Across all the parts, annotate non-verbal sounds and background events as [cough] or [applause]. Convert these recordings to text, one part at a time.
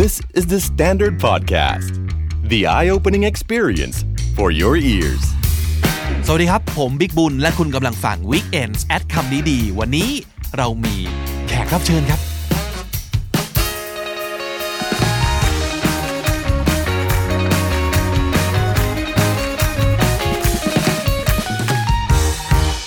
This is the Standard Podcast. The eye-opening experience for your ears. สวัสดีครับ ผมบิ๊กบุญ และคุณกำลังฟัง Weekends at คำนี้ดี วันนี้เรามีแขกรับเชิญครับ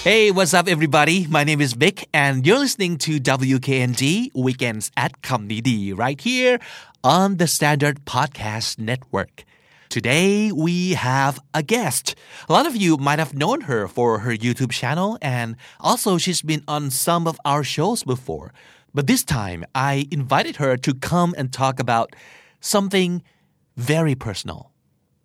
Hey, what's up, everybody? My name is Vic, and you're listening to WKND Weekends at Kamnidi right here on the Standard Podcast Network. Today, we have a guest. A lot of you might have known her for her YouTube channel, and also she's been on some of our shows before. But this time, I invited her to come and talk about something very personal.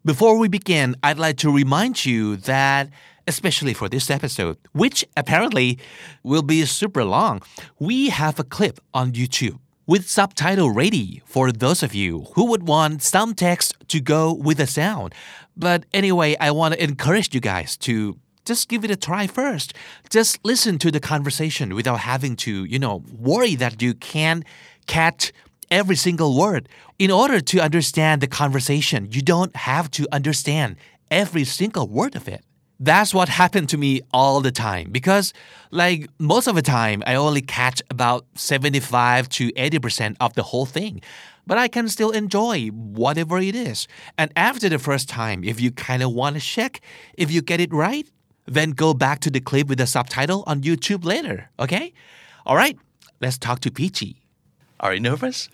Before we begin, I'd like to remind you that, especially for this episode, which apparently will be super long, we have a clip on YouTube with subtitle ready for those of you who would want some text to go with the sound. But anyway, I want to encourage you guys to just give it a try first. Just listen to the conversation without having to, you know, worry that you can't catch every single word. In order to understand the conversation, you don't have to understand every single word of it. That's what happened to me all the time because, like, most of the time, I only catch about 75 to 80% of the whole thing. But I can still enjoy whatever it is. And after the first time, if you kind of want to check if you get it right, then go back to the clip with the subtitle on YouTube later, okay? All right, let's talk to Peachii. Are you nervous?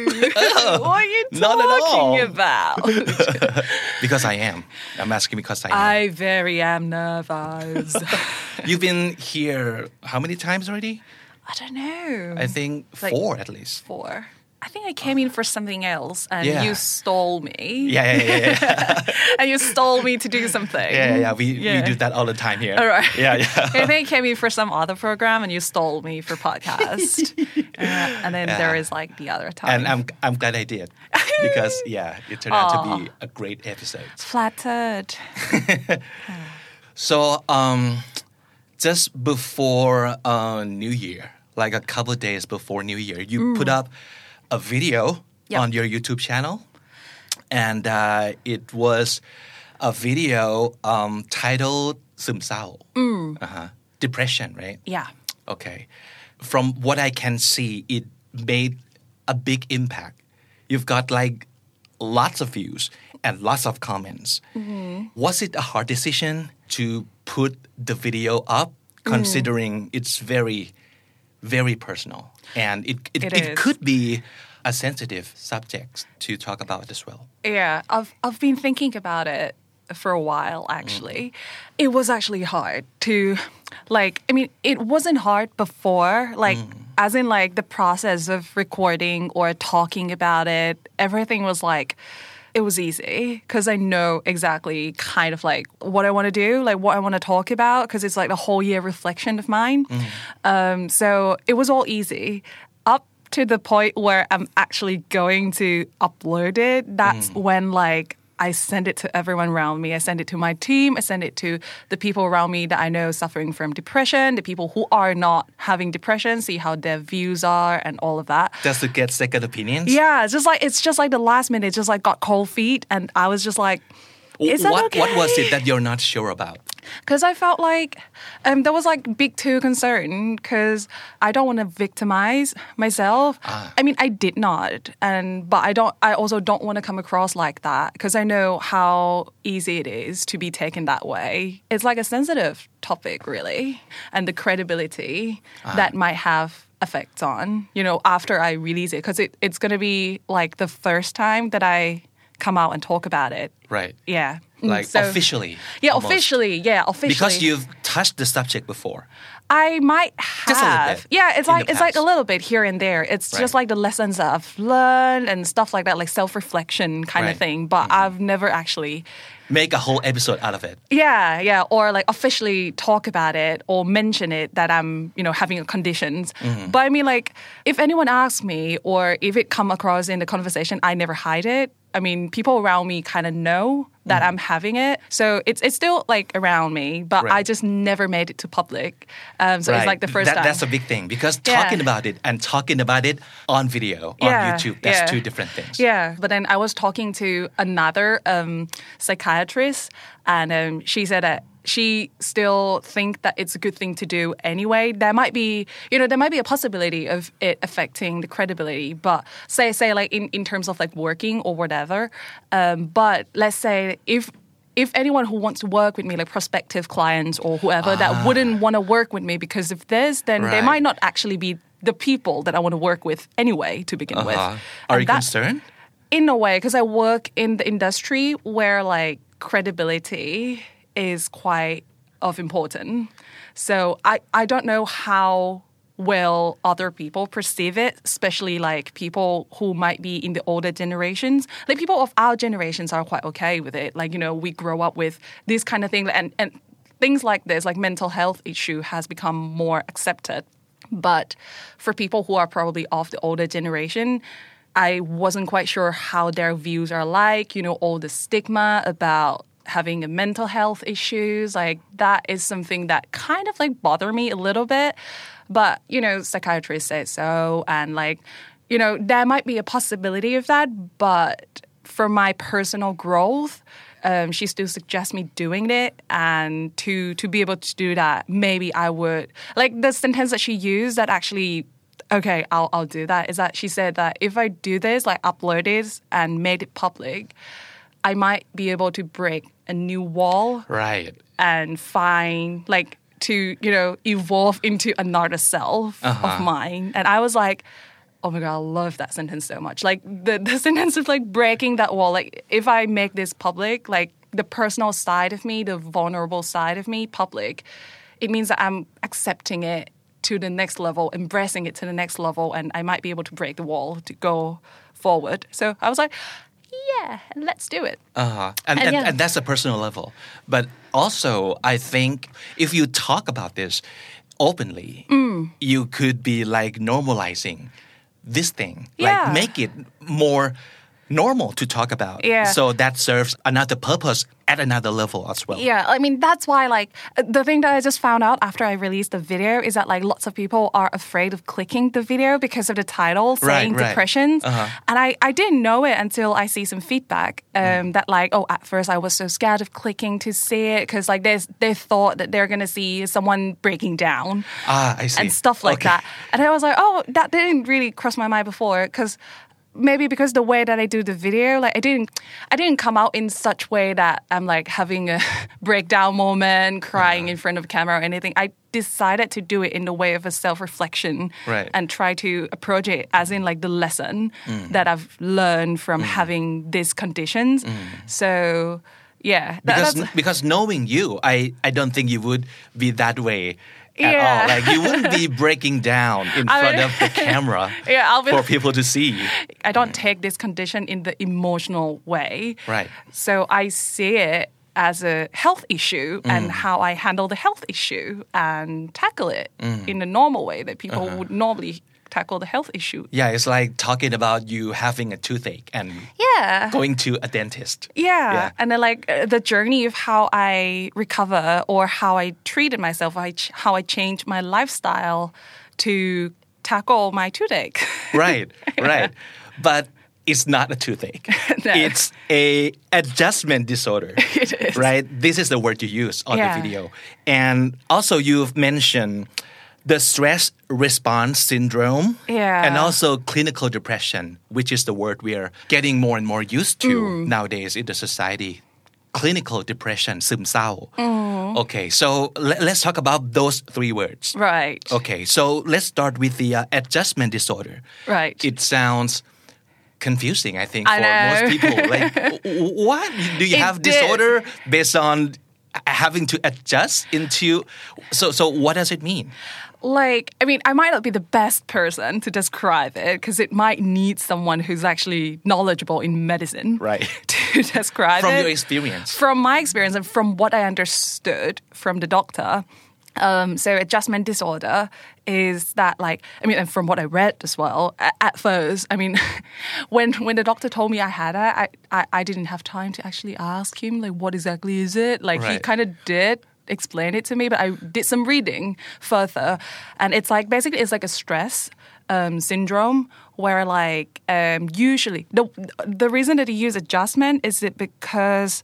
[laughs] what are you Not at all. talking about? [laughs] Because I am. I'm asking because I am. I very am nervous. [laughs] You've been here how many times already? I don't know. I think Like- four at least. four. I think I came in for something else and Yeah. you stole me. Yeah, yeah, yeah, yeah. [laughs] And you stole me to do something. yeah, yeah, yeah. We, Yeah. we do that all the time here. All right. Yeah, yeah. I think I came in for some other program and you stole me for podcast. [laughs] Uh, and then there is like the other time. And I'm I'm glad I did because [laughs] yeah, it turned out to be a great episode. flattered. So um, just before uh, New Year, like a couple of days before New Year, you put up a video yep. on your YouTube channel, and uh, it was a video um, titled "Sum Sao," mm. uh-huh. depression, right? Yeah. Okay. From what I can see, it made a big impact. You've got like lots of views and lots of comments. Mm-hmm. Was it a hard decision to put the video up, mm. considering mm. it's very very personal and it it, It it could be a sensitive subject to talk about as well. Yeah, I've I've been thinking about it for a while actually. Mm. It was actually hard to like I mean it wasn't hard before like mm. as in like the process of recording or talking about it everything was like it was easy because I know exactly kind of like what I want to do, like what I want to talk about, because it's like the whole year reflection of mine. Um, so it was all easy up to the point where I'm actually going to upload it. That's when like I send it to everyone around me. I send it to my team. I send it to the people around me that I know suffering from depression, the people who are not having depression, see how their views are and all of that. Just to get second opinions. Yeah, it's just like it's just like the last minute, just like got cold feet, and I was just like, "Is that what okay?" what was it that you're not sure about? Because I felt like um, there was like big two concern because I don't want to victimize myself. I mean, I did not, and but I don't. I also don't want to come across like that because I know how easy it is to be taken that way. It's like a sensitive topic, really, and the credibility that might have effects on you know after I release it because it, it's going to be like the first time that I come out and talk about it. Right. Yeah. Mm, Like so- officially. Yeah, almost. officially. Yeah, officially. Because you've touched the subject before. I might have. Just a little bit Yeah, it's like it's like a little bit here and there. It's just like the lessons that I've learned and stuff like that, like self-reflection kind Right. of thing. But I've never actually Make a whole episode out of it. yeah, yeah, or like officially talk about it or mention it that I'm, you know, having conditions. Mm-hmm. But I mean, like, if anyone asks me or if it come across in the conversation, I never hide it. I mean, people around me kind of know that I'm having it. So it's it's still like around me, but Right. I just never made it to public. Um, so it's like the first That- time. That's a big thing because Yeah. talking about it and talking about it on video on Yeah, YouTube, that's yeah. two different things. Yeah, but then I was talking to another um, psychiatrist, and um, she said that she still think that it's a good thing to do anyway. There might be, you know, there might be a possibility of it affecting the credibility, but say, say like in, in terms of like working or whatever. Um, but let's say if if anyone who wants to work with me, like prospective clients or whoever that wouldn't want to work with me because of this, then they Ah. Might not actually be the people that I want to work with anyway to begin with. Uh-huh. Are And you that- concerned? in a way because i work in the industry where like credibility is quite of important so i i don't know how well other people perceive it especially like people who might be in the older generations. Like people of our generations are quite okay with it. Like you know we grow up with this kind of thing and and things like this like mental health issue has become more accepted. But for people who are probably of the older generation, I wasn't quite sure how their views are like, you know, all the stigma about having mental health issues, like that is something that kind of like bother me a little bit. But, you know, psychiatrists say so and like, you know, there might be a possibility of that, but for my personal growth, um, she still suggests me doing it and to to be able to do that maybe i would like the sentence that she used that actually okay i'll, I'll do that is that she said that if i do this like upload this and made it public i might be able to break a new wall Right. and find like to you know evolve into another self of uh-huh. mine. And i was like oh my god i love that sentence so much. Like the, the [laughs] sentence of like breaking that wall like if i make this public like the personal side of me the vulnerable side of me public it means that i'm accepting it to the next level embracing it to the next level and i might be able to break the wall to go forward. So i was like yeah and let's do it Uh-huh. And, And and, yeah. and that's a personal level. But also, I think if you talk about this openly, Mm. you could be like normalizing this thing, Yeah. like make it more normal to talk about. Yeah. So that serves another purpose at another level as well. Yeah, I mean that's why like the thing that I just found out after I released the video is that like lots of people are afraid of clicking the video because of the title saying right. depressions, Uh-huh. and I I didn't know it until I see some feedback um, Mm. that like oh at first I was so scared of clicking to see it because like there's they thought that they're gonna see someone breaking down Ah, I see. and stuff like Okay. that. And I was like, oh, that didn't really cross my mind before because maybe because the way that I do the video, like I didn't, I didn't come out in such way that I'm like having a [laughs] breakdown moment, crying in front of camera or anything. I decided to do it in the way of a self-reflection Right. and try to approach it as in like the lesson mm. that I've learned from mm. having these conditions. Mm. So yeah, that- because because knowing you, I, I don't think you would be that way at Yeah. all. Like you wouldn't be [laughs] breaking down in front of the camera [laughs] Yeah, I'll be- for people to see. I don't take this condition in the emotional way. Right. So I see it as a health issue mm. and how I handle the health issue and tackle it mm. in the normal way that people uh-huh. would normally tackle the health issue. Yeah, it's like talking about you having a toothache and Yeah. going to a dentist. Yeah. Yeah. And then like uh, the journey of how I recover or how I treated myself, how I changed my lifestyle to tackle my toothache. [laughs] Right, right. But it's not a toothache. [laughs] No. It's a adjustment disorder. [laughs] It is. Right? This is the word you use on Yeah. the video. And also you've mentioned the stress response syndrome Yeah. and also clinical depression, which is the word we are getting more and more used to Mm. nowadays in the society. Clinical depression, ซึมเศร้า. Mm. Okay, so le- let's talk about those three words. right. Okay, so let's start with the uh, adjustment disorder. Right. It sounds confusing, I think, I for most know. people. [laughs] Like, w- w- what? Do you It have did. disorder based on having to adjust into? So, so what does it mean? like i mean i might not be the best person to describe it because it might need someone who's actually knowledgeable in medicine Right. [laughs] to describe From it from your experience. from my experience and from what i understood from the doctor Um, so adjustment disorder is that like I mean, and from what I read as well, at, at first, I mean, [laughs] when when the doctor told me I had it, I, I I didn't have time to actually ask him like what exactly is it. Like he kind of did explain it to me, but I did some reading further, and it's like basically it's like a stress um, syndrome where like um, usually the the reason that he use adjustment is it because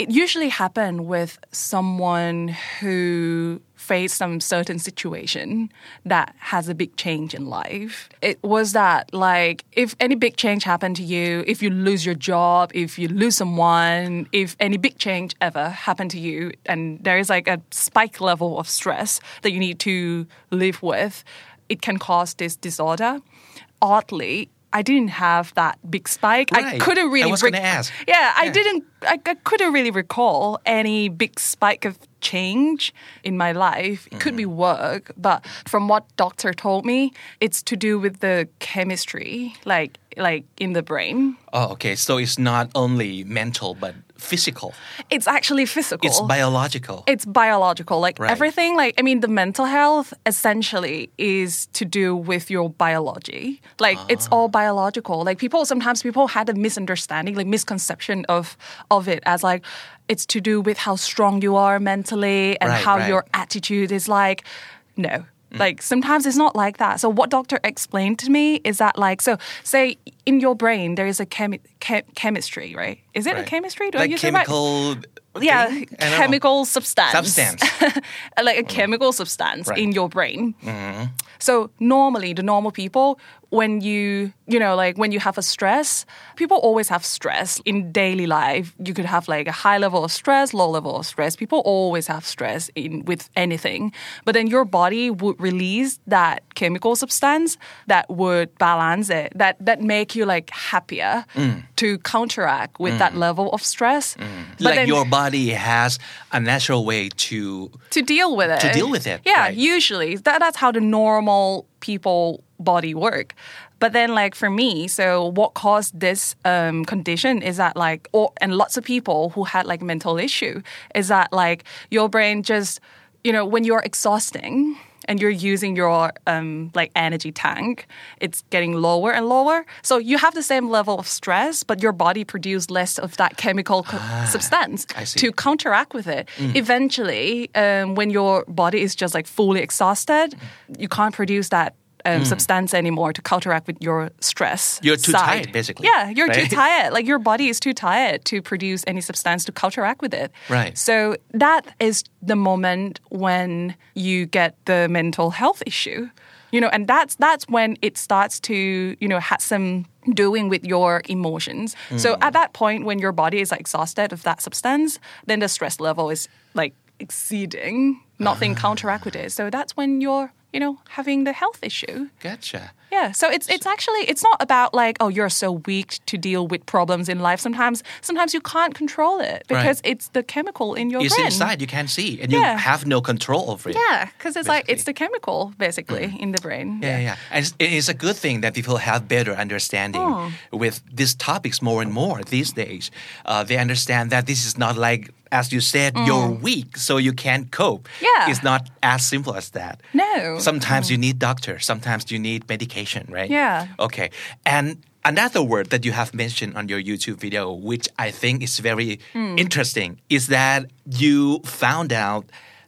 it usually happen with someone who faced some certain situation that has a big change in life. It was that like if any big change happened to you, if you lose your job, if you lose someone, if any big change ever happened to you and there is like a spike level of stress that you need to live with, it can cause this disorder. Oddly, I didn't have that big spike. I couldn't really I was rec- gonna ask. yeah, I didn't. I, I couldn't really recall any big spike of change in my life. It could be Mm-hmm. work, but from what doctor told me, it's to do with the chemistry, like like in the brain. Oh, okay. So it's not only mental but physical. It's actually physical. It's biological. it's biological like Right. everything like i mean the mental health essentially is to do with your biology like it's Ah. all biological like people sometimes people had a misunderstanding like misconception of of it as like it's to do with how strong you are mentally and Right, how right. Your attitude is like no like sometimes it's not like that so what doctor explained to me is that like so say in your brain there is a chemi- chem- chemistry right is it a chemistry do like I use it right? chemical. yeah, thing? Know. chemical substance. Substance. [laughs] like a chemical substance Right. Mm-hmm. in your brain. So normally, the normal people, when you, you know, like when you have a stress, people always have stress in daily life. You could have like a high level of stress, low level of stress. People always have stress in with anything. But then your body would release that chemical substance that would balance it, that that make you like happier Mm. to counteract with that level of stress. But like then- your body has a natural way to to deal with it. To deal with it, Yeah, right. usually that, that's how the normal people body work. But then, like for me, so what caused this um, condition is that like, or and lots of people who had like mental issue is that like your brain just, you know, when you're exhausting and you're using your um, like energy tank, it's getting lower and lower. So you have the same level of stress, but your body produces less of that chemical co- substance to counteract with it. Eventually, um, when your body is just like fully exhausted, you can't produce that. Um, Substance anymore to counteract with your stress. You're too side. tired, basically, Yeah, you're too tired. Like your body is too tired to produce any substance to counteract with it. Right. So that is the moment when you get the mental health issue. You know, and that's that's when it starts to, you know, have some doing with your emotions. So Mm. at that point when your body is like, exhausted of that substance, then the stress level is like exceeding, nothing Ah. counteract with it. So that's when you're, you know, having the health issue. Gotcha. Yeah, so it's it's actually it's not about like oh you're so weak to deal with problems in life. Sometimes sometimes you can't control it because it's the chemical in your It's brain. inside. You can't see, and you have no control over it. Yeah, because it's like it's the chemical basically in the brain. Yeah, yeah. And it's, a good thing that people have better understanding Oh. with these topics more and more these days. Uh, they understand that this is not like, as you said, you're weak, so you can't cope. Mm. Yeah. It's not as simple as that. No. Sometimes you need doctor. Sometimes you need medication, right? Yeah. Okay. And another word that you have mentioned on your YouTube video, which I think is very Hmm. interesting, is that you found out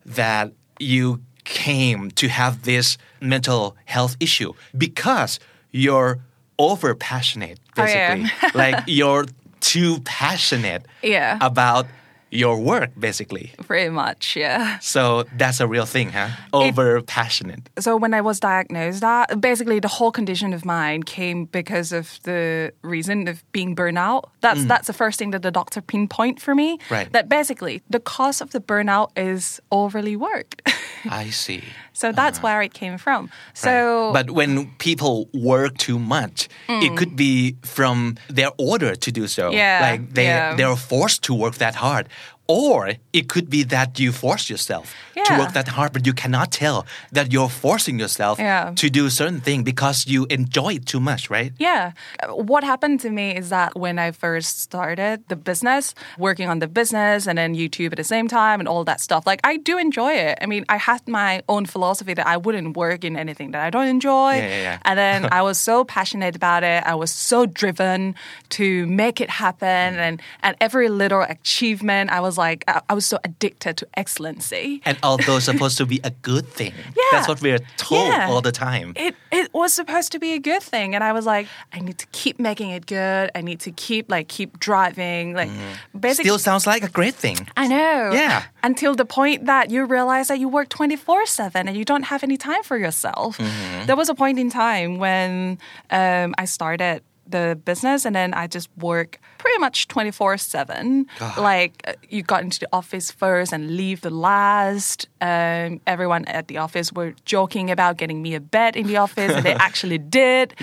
that you came to have this mental health issue because you're over passionate, am. basically. like [laughs] you're too passionate Yeah. about your work, basically. Pretty much, yeah. So that's a real thing, huh? Over passionate. So when I was diagnosed, that basically the whole condition of mine came because of the reason of being burnout. That's that's the first thing that the doctor pinpoint for me. Mm. Right. That basically the cause of the burnout is overly work. [laughs] I see. So that's where it came from. So Uh-huh. But when people work too much, it could be from their order to do so. Mm. Yeah, Like they yeah. they're forced to work that hard. Or it could be that you force yourself to work that hard, but you cannot tell that you're forcing yourself Yeah. to do a certain thing because you enjoy it too much, right? Yeah. What happened to me is that when I first started the business, working on the business and then YouTube at the same time and all that stuff, like I do enjoy it. I mean, I had my own philosophy that I wouldn't work in anything that I don't enjoy. Yeah, yeah, yeah. And then [laughs] I was so passionate about it. I was so driven to make it happen. Mm. And, and every little achievement, I was like, I, I was so addicted to excellency. And although [laughs] supposed to be a good thing, Yeah. that's what we're told Yeah. all the time. It it was supposed to be a good thing, and I was like, I need to keep making it good. I need to keep like keep driving, like basically. Still sounds like a great thing. I know. Yeah. Until the point that you realize that you work 24 7 and you don't have any time for yourself. Mm-hmm. There was a point in time when um, I started the business and then I just work pretty much 24 7. Like uh, you got into the office first and leave the last. Um, everyone at the office were joking about getting me a bed in the office and they [laughs] actually did.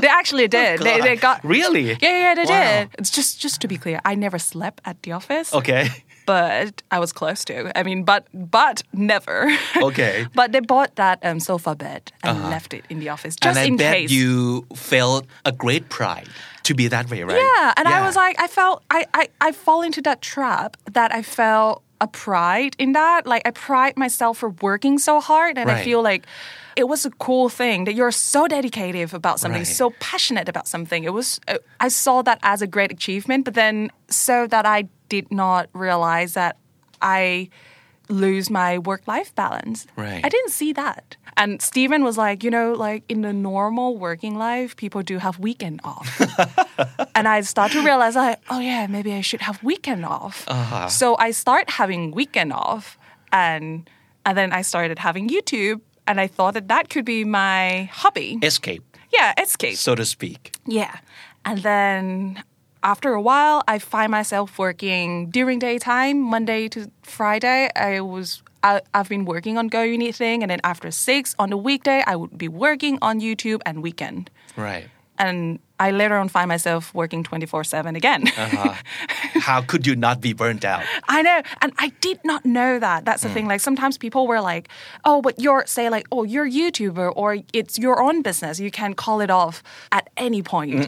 They actually [laughs] did. they, they got. Really? Yeah, yeah, they Wow. did. It's just just to be clear, I never slept at the office Okay. But I was close to. I mean, but but never. [laughs] Okay. but they bought that um, sofa bed and left it in the office just and I in bet case. you felt a great pride to be that way, right? yeah, and I was like, I felt I, I I fall into that trap that I felt a pride in that. Like I pride myself for working so hard, and I feel like. It was a cool thing that you're so dedicated about something, Right. so passionate about something. It was, uh, I saw that as a great achievement, but then so that I did not realize that I lose my work life balance. Right. I didn't see that. And Stephen was like, you know, like in the normal working life, people do have weekend off. [laughs] and I start to realize, like, oh yeah, maybe I should have weekend off. Uh-huh. So I start having weekend off, and and then I started having YouTube, and I thought that that could be my hobby. Escape, yeah, escape. so to speak. Yeah. And then after a while, I find myself working during daytime, Monday to Friday. I was I, I've been working on Go thing, and then after six on the weekday, I would be working on YouTube and weekend. Right. And I later on find myself working twenty four seven again. Uh-huh. [laughs] How could you not be burnt out? I know, and I did not know that. That's the thing. Like sometimes people were like, "Oh, but you're say like, oh, you're a YouTuber or it's your own business. You can call it off at any point."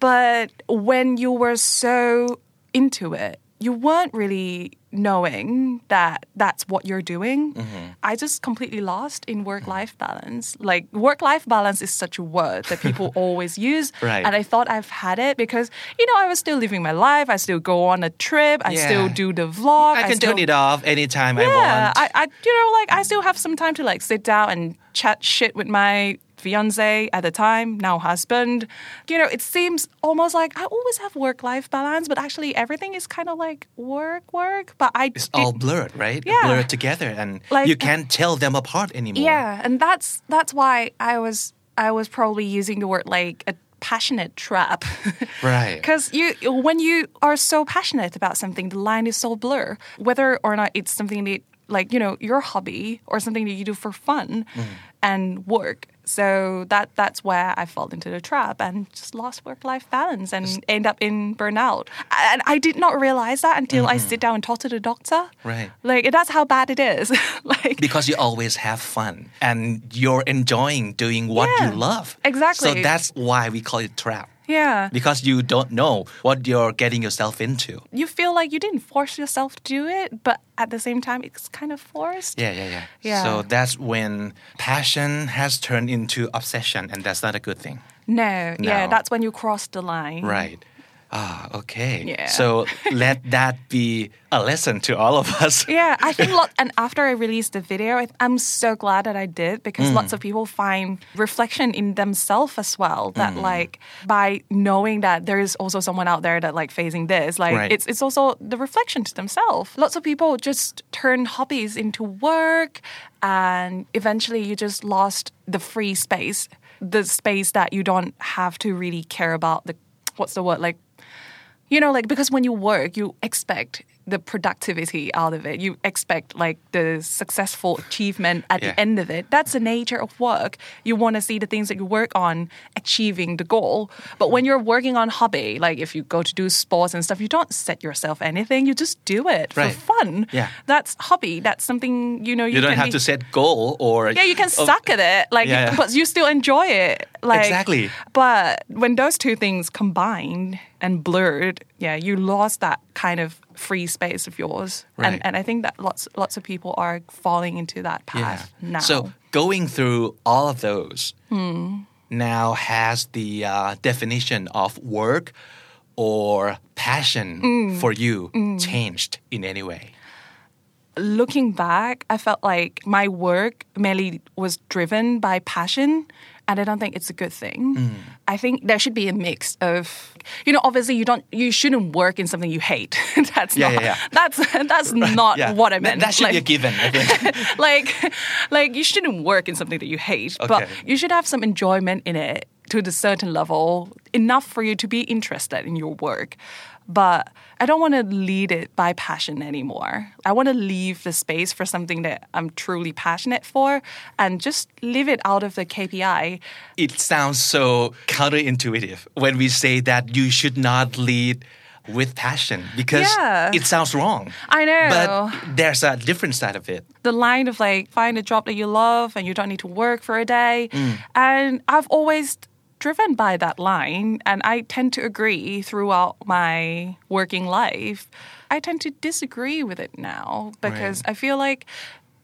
But when you were so into it, you weren't really knowing that that's what you're doing. Mm-hmm. I just completely lost in work-life balance. Like work-life balance is such a word that people [laughs] always use, Right. and I thought I've had it because you know I was still living my life. I still go on a trip. I Yeah. still do the vlog. I can still, turn it off anytime I want. I, I, you know, like I still have some time to like sit down and chat shit with my fiance at the time, now husband. You know, it seems almost like I always have work-life balance, but actually everything is kind of like work, work. But I it's did- all blurred, right? Yeah. Blurred together, and Like- you can't tell them apart anymore. Yeah, and that's that's why I was I was probably using the word like a passionate trap. [laughs] Right. Because you when you are so passionate about something, the line is so blur. Whether or not it's something that like, you know, your hobby or something that you do for fun mm. And work. So that that's where I fell into the trap and just lost work life balance and end up in burnout. And I did not realize that until I mm-hmm. sit down and talk to the doctor. Right. Like that's how bad it is. [laughs] like Because you always have fun and you're enjoying doing what Yeah, you love. exactly. So that's why we call it trap. Yeah. Because you don't know what you're getting yourself into. You feel like you didn't force yourself to do it, but at the same time, it's kind of forced. Yeah, yeah, yeah. Yeah. So that's when passion has turned into obsession, and that's not a good thing. No, yeah, that's when you cross the line. Right. Ah, okay. Yeah. So let that be a lesson to all of us. [laughs] Yeah, I think lot, and after I released the video, I, I'm so glad that I did because Mm. lots of people find reflection in themselves as well. That Mm. like by knowing that there is also someone out there that like facing this, like Right. it's it's also the reflection to themselves. Lots of people just turn hobbies into work, and eventually you just lost the free space, the space that you don't have to really care about the what's the word like you know like because when you work you expect the productivity out of it. You expect like the successful achievement at Yeah. the end of it. That's the nature of work. You want to see the things that you work on achieving the goal. But when you're working on hobby, like if you go to do sports and stuff, you don't set yourself anything. You just do it Right. for fun. Yeah. That's hobby. That's something you know you, You don't have be- to set goal or yeah, you can suck at it, like, yeah. but you still enjoy it. Like, Exactly. But when those two things combined and blurred, yeah, you lost that kind of free space of yours, Right. and and I think that lots lots of people are falling into that path now. So going through all of those Hmm. now has the uh, definition of work or passion Hmm. for you changed in any way. looking back, I felt like my work mainly was driven by passion. And I don't think it's a good thing. Mm. I think there should be a mix of, you know, obviously you don't, you shouldn't work in something you hate. [laughs] that's Yeah, not, yeah, yeah. that's that's not Yeah. what I That- meant. That, should be a Like- given. [laughs] Like like you shouldn't work in something that you hate but you should have some enjoyment in it to the certain level enough for you to be interested in your work but i don't want to lead it by passion anymore i want to leave the space for something that i'm truly passionate for and just leave it out of the kpi it sounds so counterintuitive when we say that you should not lead with passion because Yeah. it sounds wrong. I know. But there's a different side of it. the line of like find a job that you love and you don't need to work for a day. Mm. And I've always driven by that line and I tend to agree throughout my working life. I tend to disagree with it now because I feel like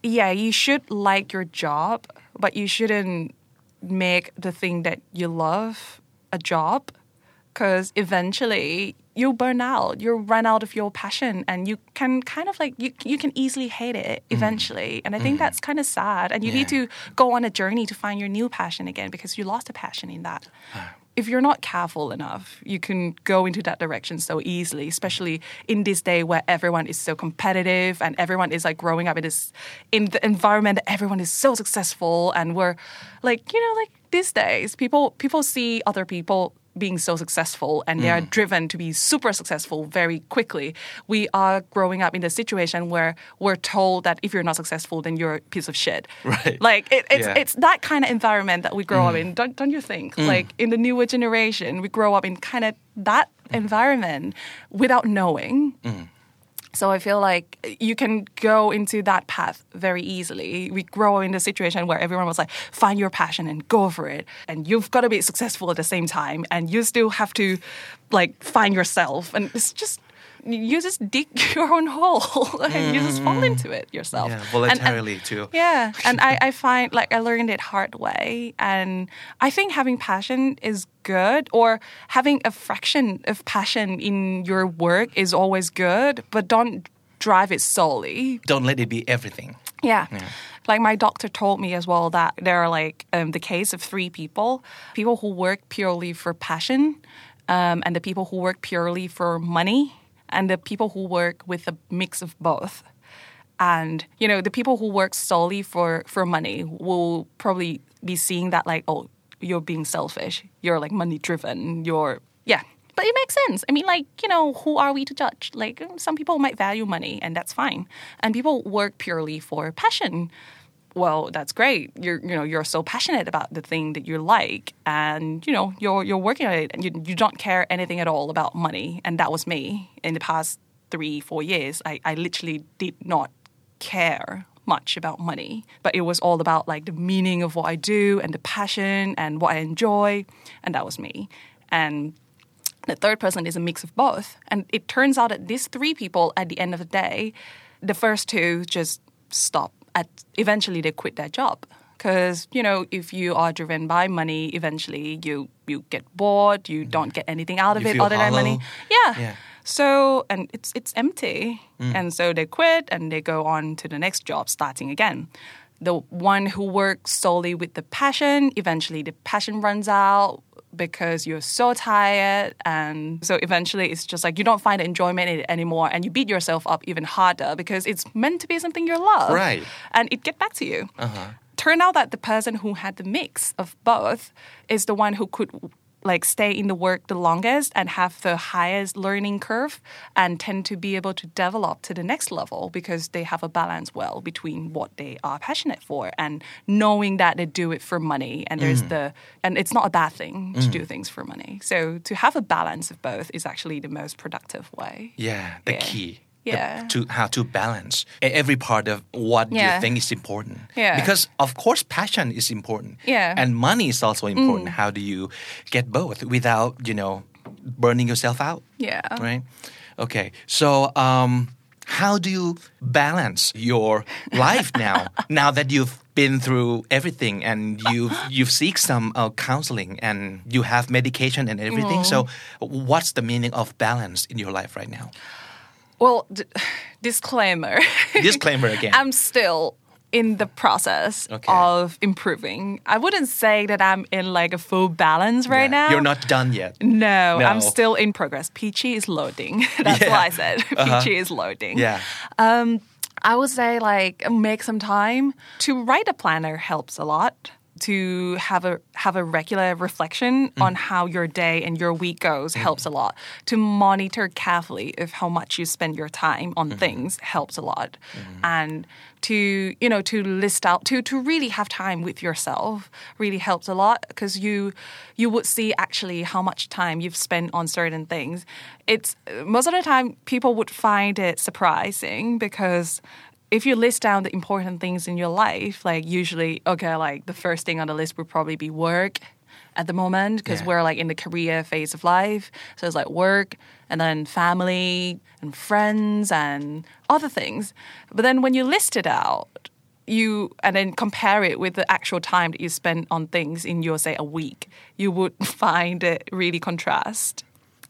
yeah, you should like your job, but you shouldn't make the thing that you love a job because eventually you'll burn out. You'll run out of your passion and you can kind of like you, you can easily hate it mm. eventually. And i think mm. that's kind of sad. And you need to go on a journey to find your new passion again because you lost a passion in that. Ah. If you're not careful enough you can go into that direction so easily especially in this day where everyone is so competitive and everyone is like growing up in this in the environment that everyone is so successful and we're like you know like these days people people see other people being so successful and they are mm. driven to be super successful very quickly. We are growing up in a situation where we're told that if you're not successful, then you're a piece of shit. [laughs] Right. Like it, it's Yeah. Mm. it's that kind of environment that we grow up mm. in. Don't don't you think? Mm. Like in the newer generation, we grow up in kind of that environment without knowing. So I feel like you can go into that path very easily. We grow in a situation where everyone was like, find your passion and go for it. And you've got to be successful at the same time. And you still have to like find yourself. And it's just, you just dig [laughs] your own hole [laughs] and you just fall into it yourself. Yeah, And- and- voluntarily too. [laughs] yeah, and I, I find like I learned it hard way, and I think having passion is good, or having a fraction of passion in your work is always good, but don't drive it solely. Don't let it be everything. Yeah. Like my doctor told me as well that there are like um, the case of three people: people who work purely for passion, um, and the people who work purely for money, and the people who work with a mix of both. And you know, the people who work solely for for money will probably be seeing that like, oh, you're being selfish. You're like money driven. You're yeah. But it makes sense. I mean, like, you know, who are we to judge? Like, some people might value money, and that's fine. And people work purely for passion. Well, that's great. You're, you know, you're so passionate about the thing that you like, and you know, you're you're working on it, and you you don't care anything at all about money. And that was me in the past three, four years. I, I literally did not care much about money, but it was all about like the meaning of what I do and the passion and what I enjoy, and that was me. And the third person is a mix of both. And it turns out that these three people, at the end of the day, the first two just stop. At eventually, they quit their job because you know if you are driven by money, eventually you you get bored. You mm. don't get anything out of You it other than money. Yeah. Yeah. So and it's it's empty, mm. and so they quit and they go on to the next job, starting again. The one who works solely with the passion, eventually the passion runs out because you're so tired, and so eventually it's just like you don't find enjoyment in it anymore, and you beat yourself up even harder because it's meant to be something you love, Right. And it get back to you. Uh-huh. Turned out that the person who had the mix of both is the one who could like stay in the work the longest and have the highest learning curve and tend to be able to develop to the next level because they have a balance well between what they are passionate for and knowing that they do it for money and there's mm. the and it's not a bad thing to mm. do things for money. So to have a balance of both is actually the most productive way. Yeah, the Yeah. key. The- Yeah. to how to balance every part of what you think is important. Yeah. Because of course passion is important. Yeah. Mm. And money is also important. How do you get both without, you know, burning yourself out? Yeah. Right? Okay. So um how do you balance your life now [laughs] now that you've been through everything and you've you've seek some uh, counseling and you have medication and everything so what's the meaning of balance in your life right now Well, d- [sighs] disclaimer. [laughs] disclaimer again I'm still in the process Okay. of improving. I wouldn't say that I'm in like a full balance right Yeah. now. you're not done yet No, No. I'm still in progress. Peachii is loading. [laughs] That's Yeah. why I said Peachii is loading. yeah Um, I would say like make some time to write a planner helps a lot. To have a have a regular reflection mm. on how your day and your week goes mm. helps a lot. To monitor carefully if how much you spend your time on mm-hmm. things helps a lot, mm-hmm. and to you know to list out to to really have time with yourself really helps a lot because you you would see actually how much time you've spent on certain things. It's most of the time people would find it surprising because if you list down the important things in your life, like usually, okay, like the first thing on the list would probably be work at the moment because Yeah. we're like in the career phase of life. So it's like work and then family and friends and other things. But then when you list it out, you and then compare it with the actual time that you spend on things in your say a week, you would [laughs] find it really contrast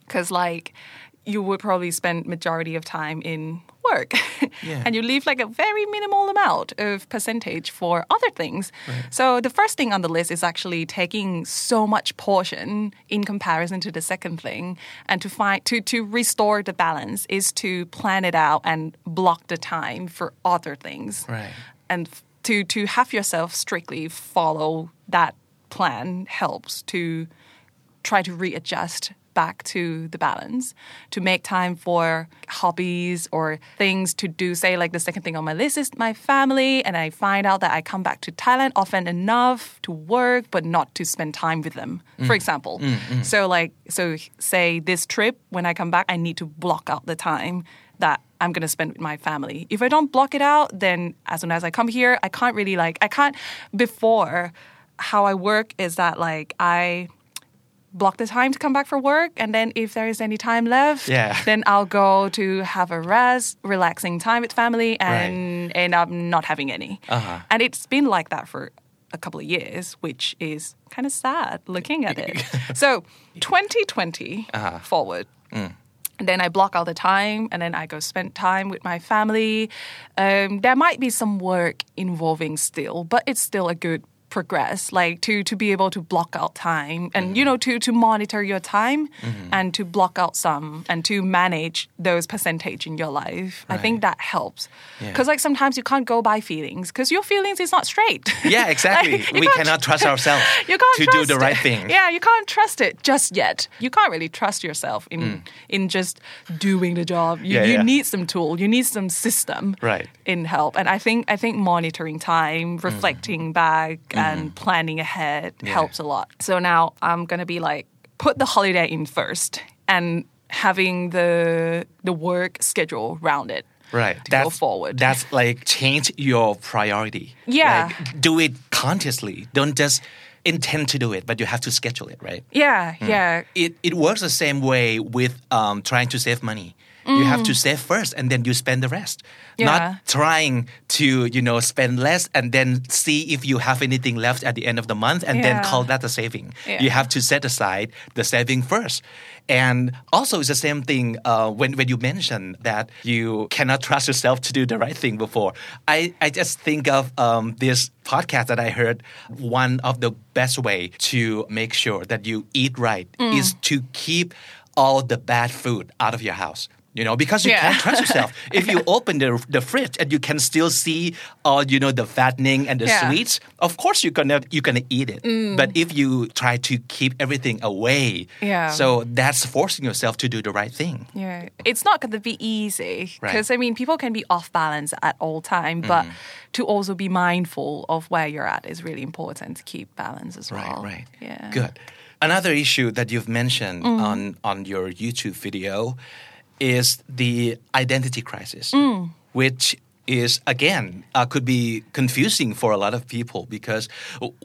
because like you would probably spend majority of time in work. Yeah. and you leave like a very minimal amount of percentage for other things. So the first thing on the list is actually taking so much portion in comparison to the second thing. And to find to to restore the balance is to plan it out and block the time for other things. Right. and to to have yourself strictly follow that plan helps to try to readjust back to the balance to make time for hobbies or things to do. Say like the second thing on my list is my family and i find out that i come back to thailand often enough to work but not to spend time with them for mm. example. Mm, mm. So like so say this trip when i come back i need to block out the time that I'm gonna spend with my family. If I don't block it out, then as soon as I come here, I can't really like I can't before how I work is that like I block the time to come back for work and then if there is any time left Yeah. then I'll go to have a rest relaxing time with family and end up not having any Uh-huh. and it's been like that for a couple of years which is kind of sad looking at it [laughs] so 2020 Uh-huh. forward Mm. and then I block out the time, and then I go spend time with my family. Um, there might be some work involving still, but it's still a good progress. Like to to be able to block out time, and Mm-hmm. you know to to monitor your time, and to block out some, and to manage those percentage in your life. I think that helps. Yeah. Because like sometimes you can't go by feelings, because your feelings is not straight. [laughs] yeah exactly Like, we cannot trust [laughs] ourselves you can't to do the right thing Yeah, you can't trust it just yet. You can't really trust yourself in in just doing the job. You, Mm. Yeah, you yeah. need some tool. You need some system Right. in help. And I think I think monitoring time, reflecting back, and planning ahead Mm-hmm. Yeah. helps a lot. So now I'm gonna be like put the holiday in first and having the the work schedule round it. right To that's go forward. that's like change your priority Yeah. like, do it consciously don't just intend to do it but you have to schedule it right Yeah, Mm. yeah. it, it works the same way with um, trying to save money. You have to save first and then you spend the rest. Mm. Yeah. Not trying to, you know, spend less and then see if you have anything left at the end of the month and then call that a saving. Yeah. You have to set aside the saving first. And also it's the same thing uh, when, when you mentioned that you cannot trust yourself to do the right thing before. I, I just think of um, this podcast that I heard. One of the best way to make sure that you eat right is to keep all the bad food out of your house. You know, because you Yeah. can't trust yourself. if you [laughs] open the, the fridge and you can still see all you know the fattening and the Yeah. sweets, of course you're gonna you're gonna eat it. Mm. But if you try to keep everything away, Yeah. so that's forcing yourself to do the right thing. Yeah, it's not going to be easy Right. because I mean, people can be off balance at all time, but mm. to also be mindful of where you're at is really important to keep balance as well. Right, right. Yeah. Good. Another issue that you've mentioned Mm. on on your YouTube video is the identity crisis, Mm. which is again uh, could be confusing for a lot of people because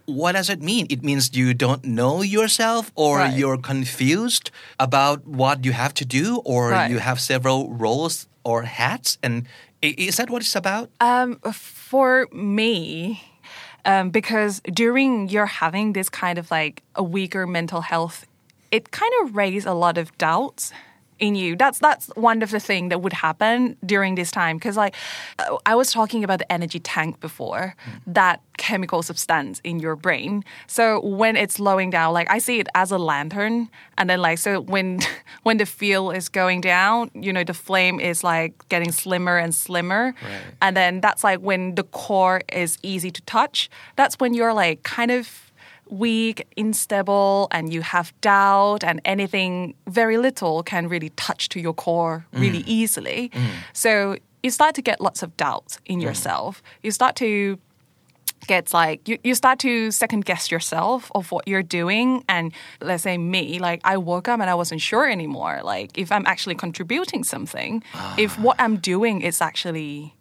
what does it mean? It means you don't know yourself, or Right. you're confused about what you have to do, or Right. you have several roles or hats. And is that what it's about? Um, for me, um, because during you're having this kind of like a weaker mental health, it kind of raised a lot of doubts in you. That's that's one of the things that would happen during this time. Because like uh, I was talking about the energy tank before, that chemical substance in your brain. So when it's slowing down, like I see it as a lantern, and then like so when [laughs] when the fuel is going down, you know the flame is like getting slimmer and slimmer, Right. and then that's like when the core is easy to touch. That's when you're like kind of weak, unstable, and you have doubt, and anything very little can really touch to your core really mm. easily. Mm. So you start to get lots of doubt in mm. yourself. You start to get like you, you start to second guess yourself of what you're doing. And let's say me like i woke up and i wasn't sure anymore like if i'm actually contributing something if ah. what i'm doing is actually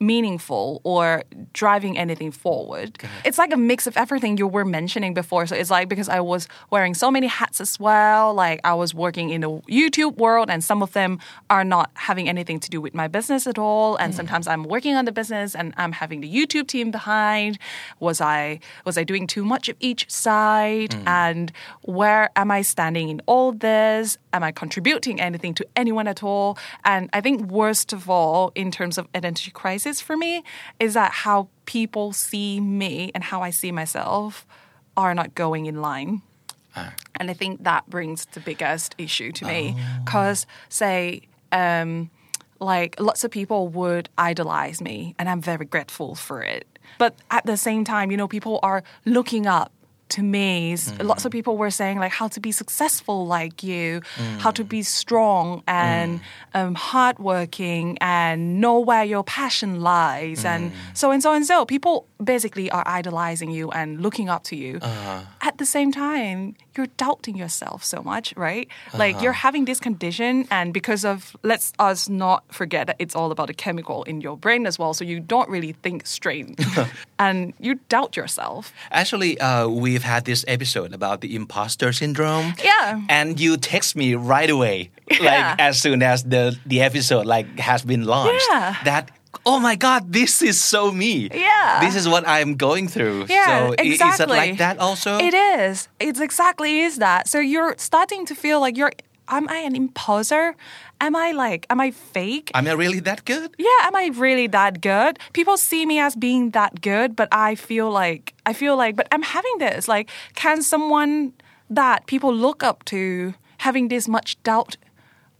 meaningful or driving anything forward. It's like a mix of everything you were mentioning before. So it's like because I was wearing so many hats as well, like I was working in the YouTube world and some of them are not having anything to do with my business at all. And mm. sometimes I'm working on the business and I'm having the YouTube team behind. Was I was I doing too much of each side? Mm. And where am I standing in all this? Am I contributing anything to anyone at all? And I think worst of all, in terms of identity crisis for me, is that how people see me and how I see myself are not going in line. And I think that brings the biggest issue to me. Because, say, um, like lots of people would idolize me, and I'm very grateful for it. But at the same time, you know, people are looking up to me. S- mm. Lots of people were saying like how to be successful like you, how to mm. be strong and mm. um, hardworking, and know where your passion lies, and so and so and so. People basically are idolizing you and looking up to you. Uh-huh. At the same time, you're doubting yourself so much, right? Like uh-huh. you're having this condition, and because of let's us not forget that it's all about a chemical in your brain as well. So you don't really think straight, [laughs] and you doubt yourself. Actually, uh, we've had this episode about the imposter syndrome. Yeah. And you text me right away, Yeah. like as soon as the the episode like has been launched. Yeah. That oh my god, this is so me. Yeah. This is what I'm going through. Yeah, so exactly. is it like that also? It is. It's exactly is that. So you're starting to feel like you're. Am I an imposter? Am I like? Am I fake? Am I really that good? yeah, am I really that good? People see me as being that good, but I feel like I feel like but I'm having this. Like can someone that people look up to having this much doubt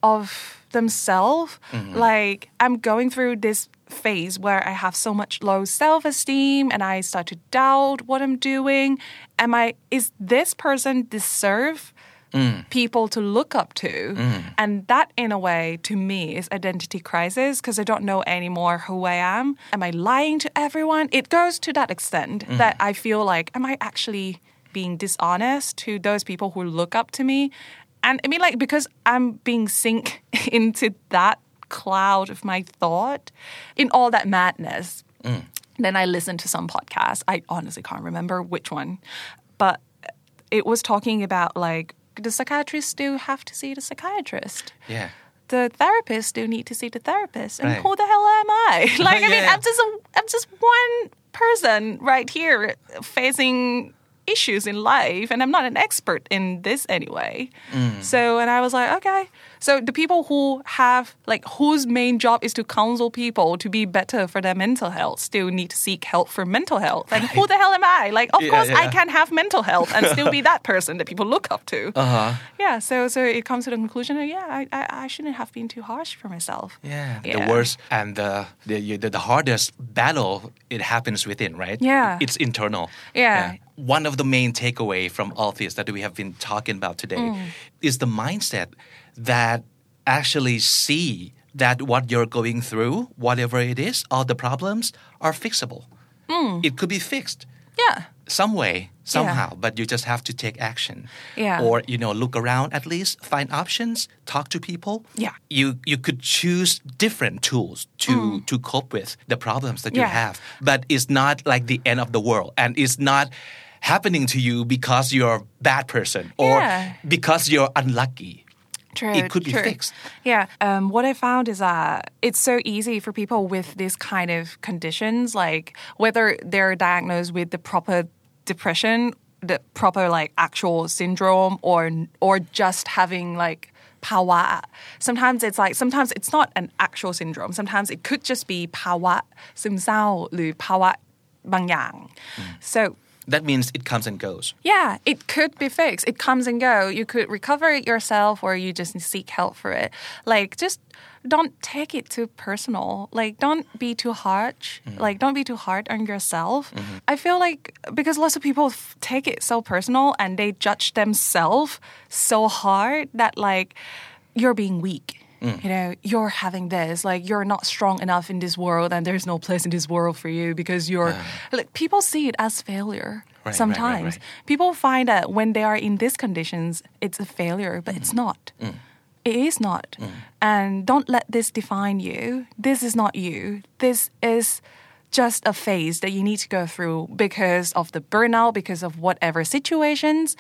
of themselves? Mm-hmm. Like I'm going through this phase where I have so much low self-esteem and I start to doubt what I'm doing. Am I is this person deserve Mm. people to look up to. Mm. And that, in a way, to me, is identity crisis because I don't know anymore who I am. Am I lying to everyone? It goes to that extent mm. that I feel like, am I actually being dishonest to those people who look up to me? And I mean, like, because I'm being sink [laughs] into that cloud of my thought in all that madness. Then I listened to some podcast. I honestly can't remember which one, but it was talking about like the psychiatrists do have to see the psychiatrist. Yeah. The therapists do need to see the therapist. And Right. who the hell am I? [laughs] [laughs] Like, I mean. I'm just a, I'm just one person right here facing issues in life and I'm not an expert in this anyway. Mm. So, and I was like, okay. So the people who have, like, whose main job is to counsel people to be better for their mental health still need to seek help for mental health. And who the hell am I? Like, of Yeah, course, I can have mental health and still be [laughs] that person that people look up to. Uh-huh. Yeah, so so it comes to the conclusion that yeah, I, I, I shouldn't have been too harsh for myself. Yeah, Yeah. the worst and the, the the the hardest battle it happens within, right? Yeah. it's internal. Yeah. One of the main takeaway from all this that we have been talking about today Mm. is the mindset that actually see that what you're going through, whatever it is, all the problems are fixable. Mm. It could be fixed Yeah. some way somehow but you just have to take action Yeah. or you know look around at least find options talk to people Yeah. you you could choose different tools to to cope with the problems that you Mm. Have but it's not like the end of the world and it's not happening to you because you're a bad person or Yeah. because you're unlucky True, It could be true. fixed. Yeah. Um, what I found is that it's so easy for people with this kind of conditions, like whether they're diagnosed with the proper depression, the proper like actual syndrome, or or just having like pawa. Sometimes it's like sometimes it's not an actual syndrome. Sometimes it could just be ภาวะซึมเศร้าหรือภาวะบางอย่าง so that means it comes and goes yeah, it could be fixed. It comes and go. You could recover it yourself or you just seek help for it. Like just don't take it too personal. Like don't be too harsh. Mm-hmm. Like don't be too hard on yourself. Mm-hmm. I feel like because lots of people f- take it so personal and they judge themselves so hard that like you're being weak. Mm. You know, you're having this, like you're not strong enough in this world and there's no place in this world for you because you're like people see it as failure Right, right, right, sometimes. right. People find that when they are in these conditions, it's a failure, but it's mm. not. Mm. It is not. And don't let this define you. This is not you. This is just a phase that you need to go through because of the burnout, because of whatever situations,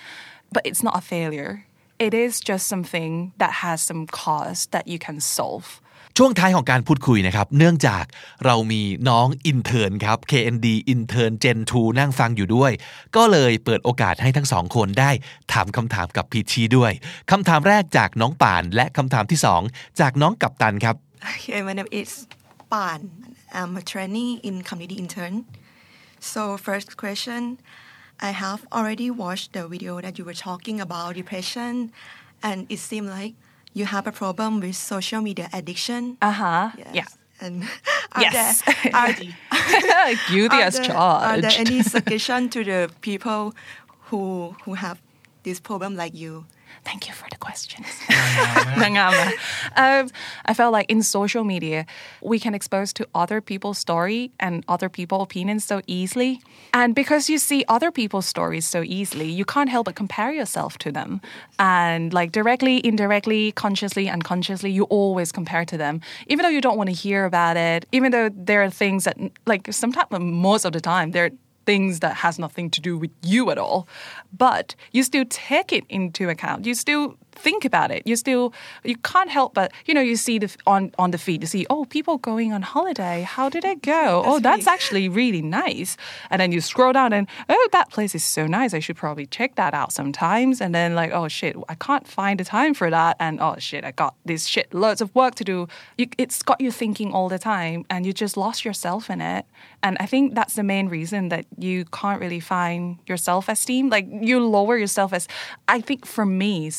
but it's not a failure. It is just something that has some cause that you can solve. ช่วงท้ายของการพูดคุยนะครับ เนื่องจากเรามีน้องอินเท n ร์ครับ KND อินเท n Gen 2นั่งฟังอยู่ด้วย ก็เลยเปิดโอกาสให้ทั้งสองคนได้ถามคำถามกับพีชีด้วยคำถามแรกจากน้องป่านและคำถามที่สองจากน้องกัปตันครับ Okay, my name is Pan. I'm a trainee in community intern. So first question, I have already watched the video that you were talking about depression, and it seemed like you have a problem with social media addiction. Uh huh. Yes. Yeah. And [laughs] are Yes. there, [laughs] are, [laughs] Guilty are as there- Are there any suggestion to the people who who have this problem like you? Thank you for the questions. [laughs] Nangama. [laughs] um, I felt like in social media, we can expose to other people's story and other people's opinions so easily. And because you see other people's stories so easily, you can't help but compare yourself to them. And like directly, indirectly, consciously, unconsciously, you always compare to them. Even though you don't want to hear about it, even though there are things that like sometimes most of the time there things that has nothing to do with you at all. But you still take it into account. You still think about it. You still you can't help but you know you see the on on the feed you see oh people going on holiday. How did it go? Oh that's really- actually really nice. And then you scroll down and oh that place is so nice. I should probably check that out sometimes. And then like oh shit i can't find the time for that. And oh shit i got this shit loads of work to do. You, it's got you thinking all the time and you just lost yourself in it. And i think that's the main reason that you can't really find your self-esteem. Like you lower yourself as i think for me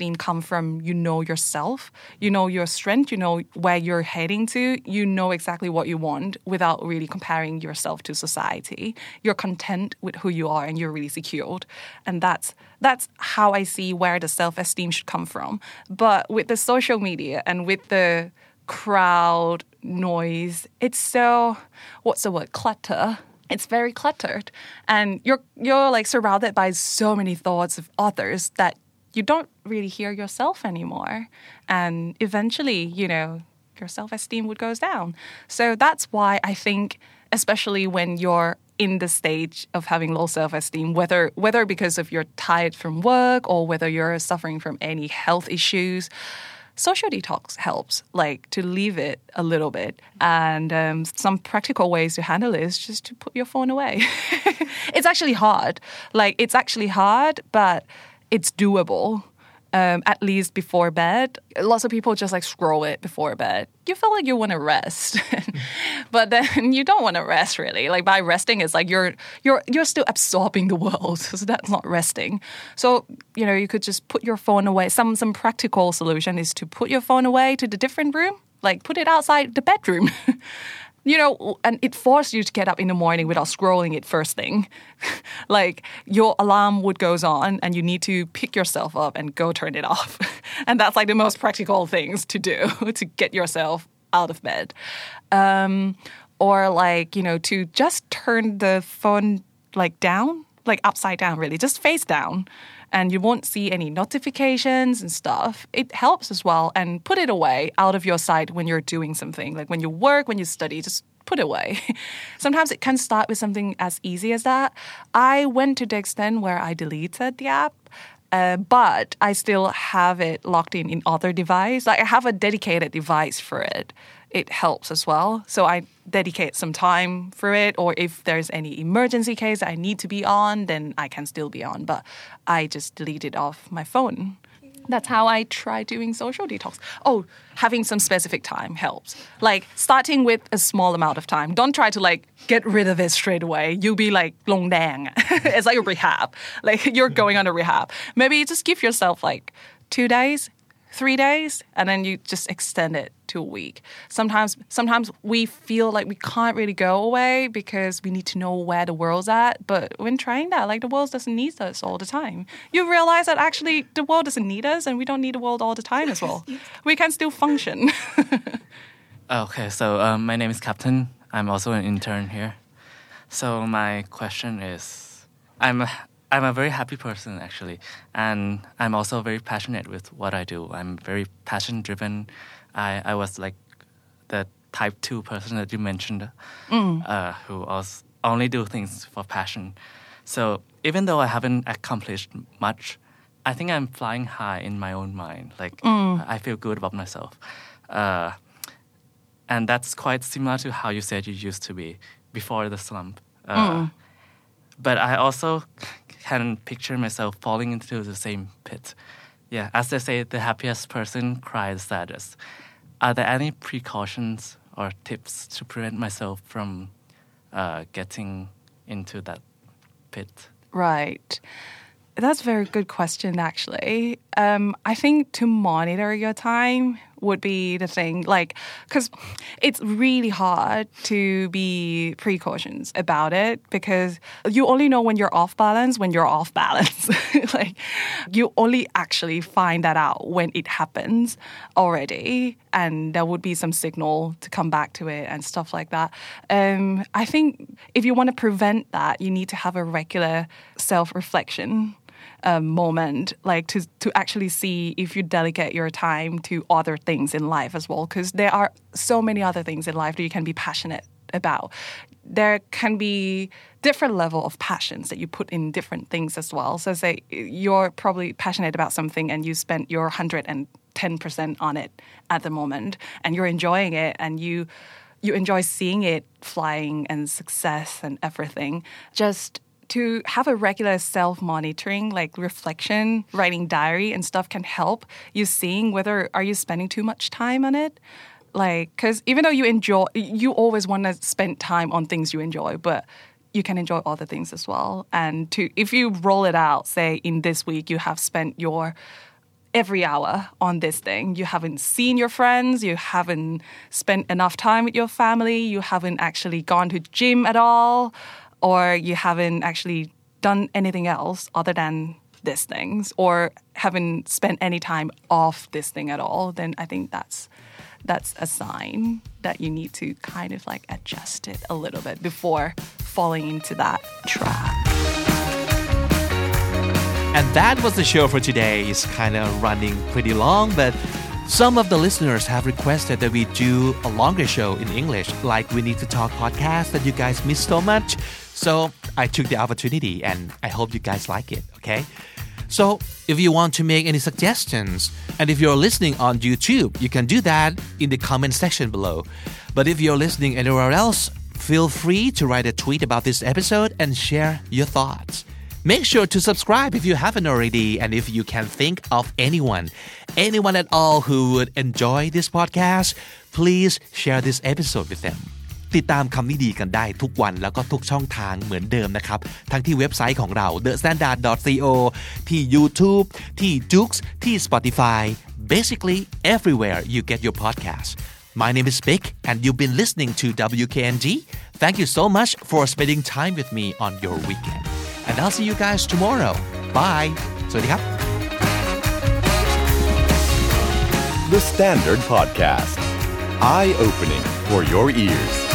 self-esteem come from you know yourself you know your strength you know where you're heading to you know exactly what you want without really comparing yourself to society. You're content with who you are and you're really secured. And that's that's how i see where the self-esteem should come from. But with the social media and with the crowd noise it's so what's the word? Clutter it's very cluttered. And you're you're like surrounded by so many thoughts of others that you don't really hear yourself anymore and eventually you know your self-esteem would goes down so that's why i think especially when you're in the stage of having low self-esteem whether whether because of you're tired from work or whether you're suffering from any health issues social detox helps, like to leave it a little bit. And um, some practical ways to handle it is just to put your phone away. [laughs] it's actually hard. Like, it's actually hard, but it's doable um, at least before bed. Lots of people just like scroll it before bed. You feel like you want to rest, [laughs] but then you don't want to rest really. Like by resting, it's like you're you're you're still absorbing the world, [laughs] so that's not resting. So you know you could just put your phone away. Some some practical solution is to put your phone away to the different room, like put it outside the bedroom. [laughs] you know, and it forced you to get up in the morning without scrolling it first thing. [laughs] like your alarm would goes on and you need to pick yourself up and go turn it off. [laughs] and that's like the most practical things to do [laughs] to get yourself out of bed. Um, or like, you know, to just turn the phone like down, like upside down really, just face down and you won't see any notifications and stuff, it helps as well. And put it away out of your sight when you're doing something. Like when you work, when you study, just put it away. [laughs] Sometimes it can start with something as easy as that. I went to the extent where I deleted the app. Uh, but I still have it locked in in other device. Like I have a dedicated device for it it helps as well. So I dedicate some time for it, or if there's any emergency case I need to be on, then I can still be on. But I just delete it off my phone. That's how I try doing social detox. Oh, having some specific time helps. Like starting with a small amount of time. Don't try to like get rid of it straight away. You'll be like long dang. [laughs] it's like a rehab. Like [laughs] you're going on a rehab. Maybe just give yourself like two days, three days, and then you just extend it to a week. Sometimes, sometimes we feel like we can't really go away because we need to know where the world's at. But when trying that, like the world doesn't need us all the time. You realize that actually the world doesn't need us, and we don't need the world all the time as well. [laughs] we can still function. [laughs] okay, so um, my name is Captain. I'm also an intern here. So my question is, I'm I'm a very happy person actually, and I'm also very passionate with what I do. I'm very passion driven. I I was like the type two person that you mentioned, mm. uh, who also only do things for passion. So even though I haven't accomplished much, I think I'm flying high in my own mind. Like mm. I feel good about myself, uh, and that's quite similar to how you said you used to be before the slump. Uh, mm. But I also hadn't pictured myself falling into the same pit. Yeah, as they say, the happiest person cries saddest. Are there any precautions or tips to prevent myself from uh, getting into that pit? Right. That's a very good question, actually. Um, I think to monitor your time would be the thing. Like, because it's really hard to be precautions about it because you only know when you're off balance when you're off balance. [laughs] like, you only actually find that out when it happens already, and there would be some signal to come back to it and stuff like that. Um, I think if you want to prevent that, you need to have a regular self reflection um, moment, like to to actually see if you delegate your time to other things in life as well, because there are so many other things in life that you can be passionate about. There can be different level of passions that you put in different things as well. So say you're probably passionate about something and you spent your hundred and ten percent on it at the moment, and you're enjoying it, and you you enjoy seeing it flying and success and everything. Just to have a regular self monitoring, like reflection, writing diary and stuff can help you seeing whether are you spending too much time on it. Like, because even though you enjoy, you always want to spend time on things you enjoy, but you can enjoy other things as well. And to if you roll it out, say in this week you have spent your every hour on this thing. You haven't seen your friends, you haven't spent enough time with your family, you haven't actually gone to gym at all or you haven't actually done anything else other than these things or haven't spent any time off this thing at all, then I think that's that's a sign that you need to kind of like adjust it a little bit before falling into that trap. And that was the show for today. It's kind of running pretty long, but some of the listeners have requested that we do a longer show in English, like We Need to Talk podcast that you guys miss so much. So I took the opportunity and I hope you guys like it, okay? So if you want to make any suggestions and if you're listening on YouTube you can do that in the comment section below. But if you're listening anywhere else feel free to write a tweet about this episode and share your thoughts. Make sure to subscribe if you haven't already and if you can think of anyone anyone at all who would enjoy this podcast please share this episode with them ติดตามคำนี้ดีกันได้ทุกวันแล้วก็ทุกช่องทางเหมือนเดิมนะครับ ทั้งที่เว็บไซต์ของเรา the standard co ที่ YouTube ที่ Joox ที่ Spotify basically everywhere you get your podcast My name is Vic and you've been listening to WKNG Thank you so much for spending time with me on your weekend and I'll see you guys tomorrow Bye สวัสดีครับ The Standard Podcast. Eye opening for your ears.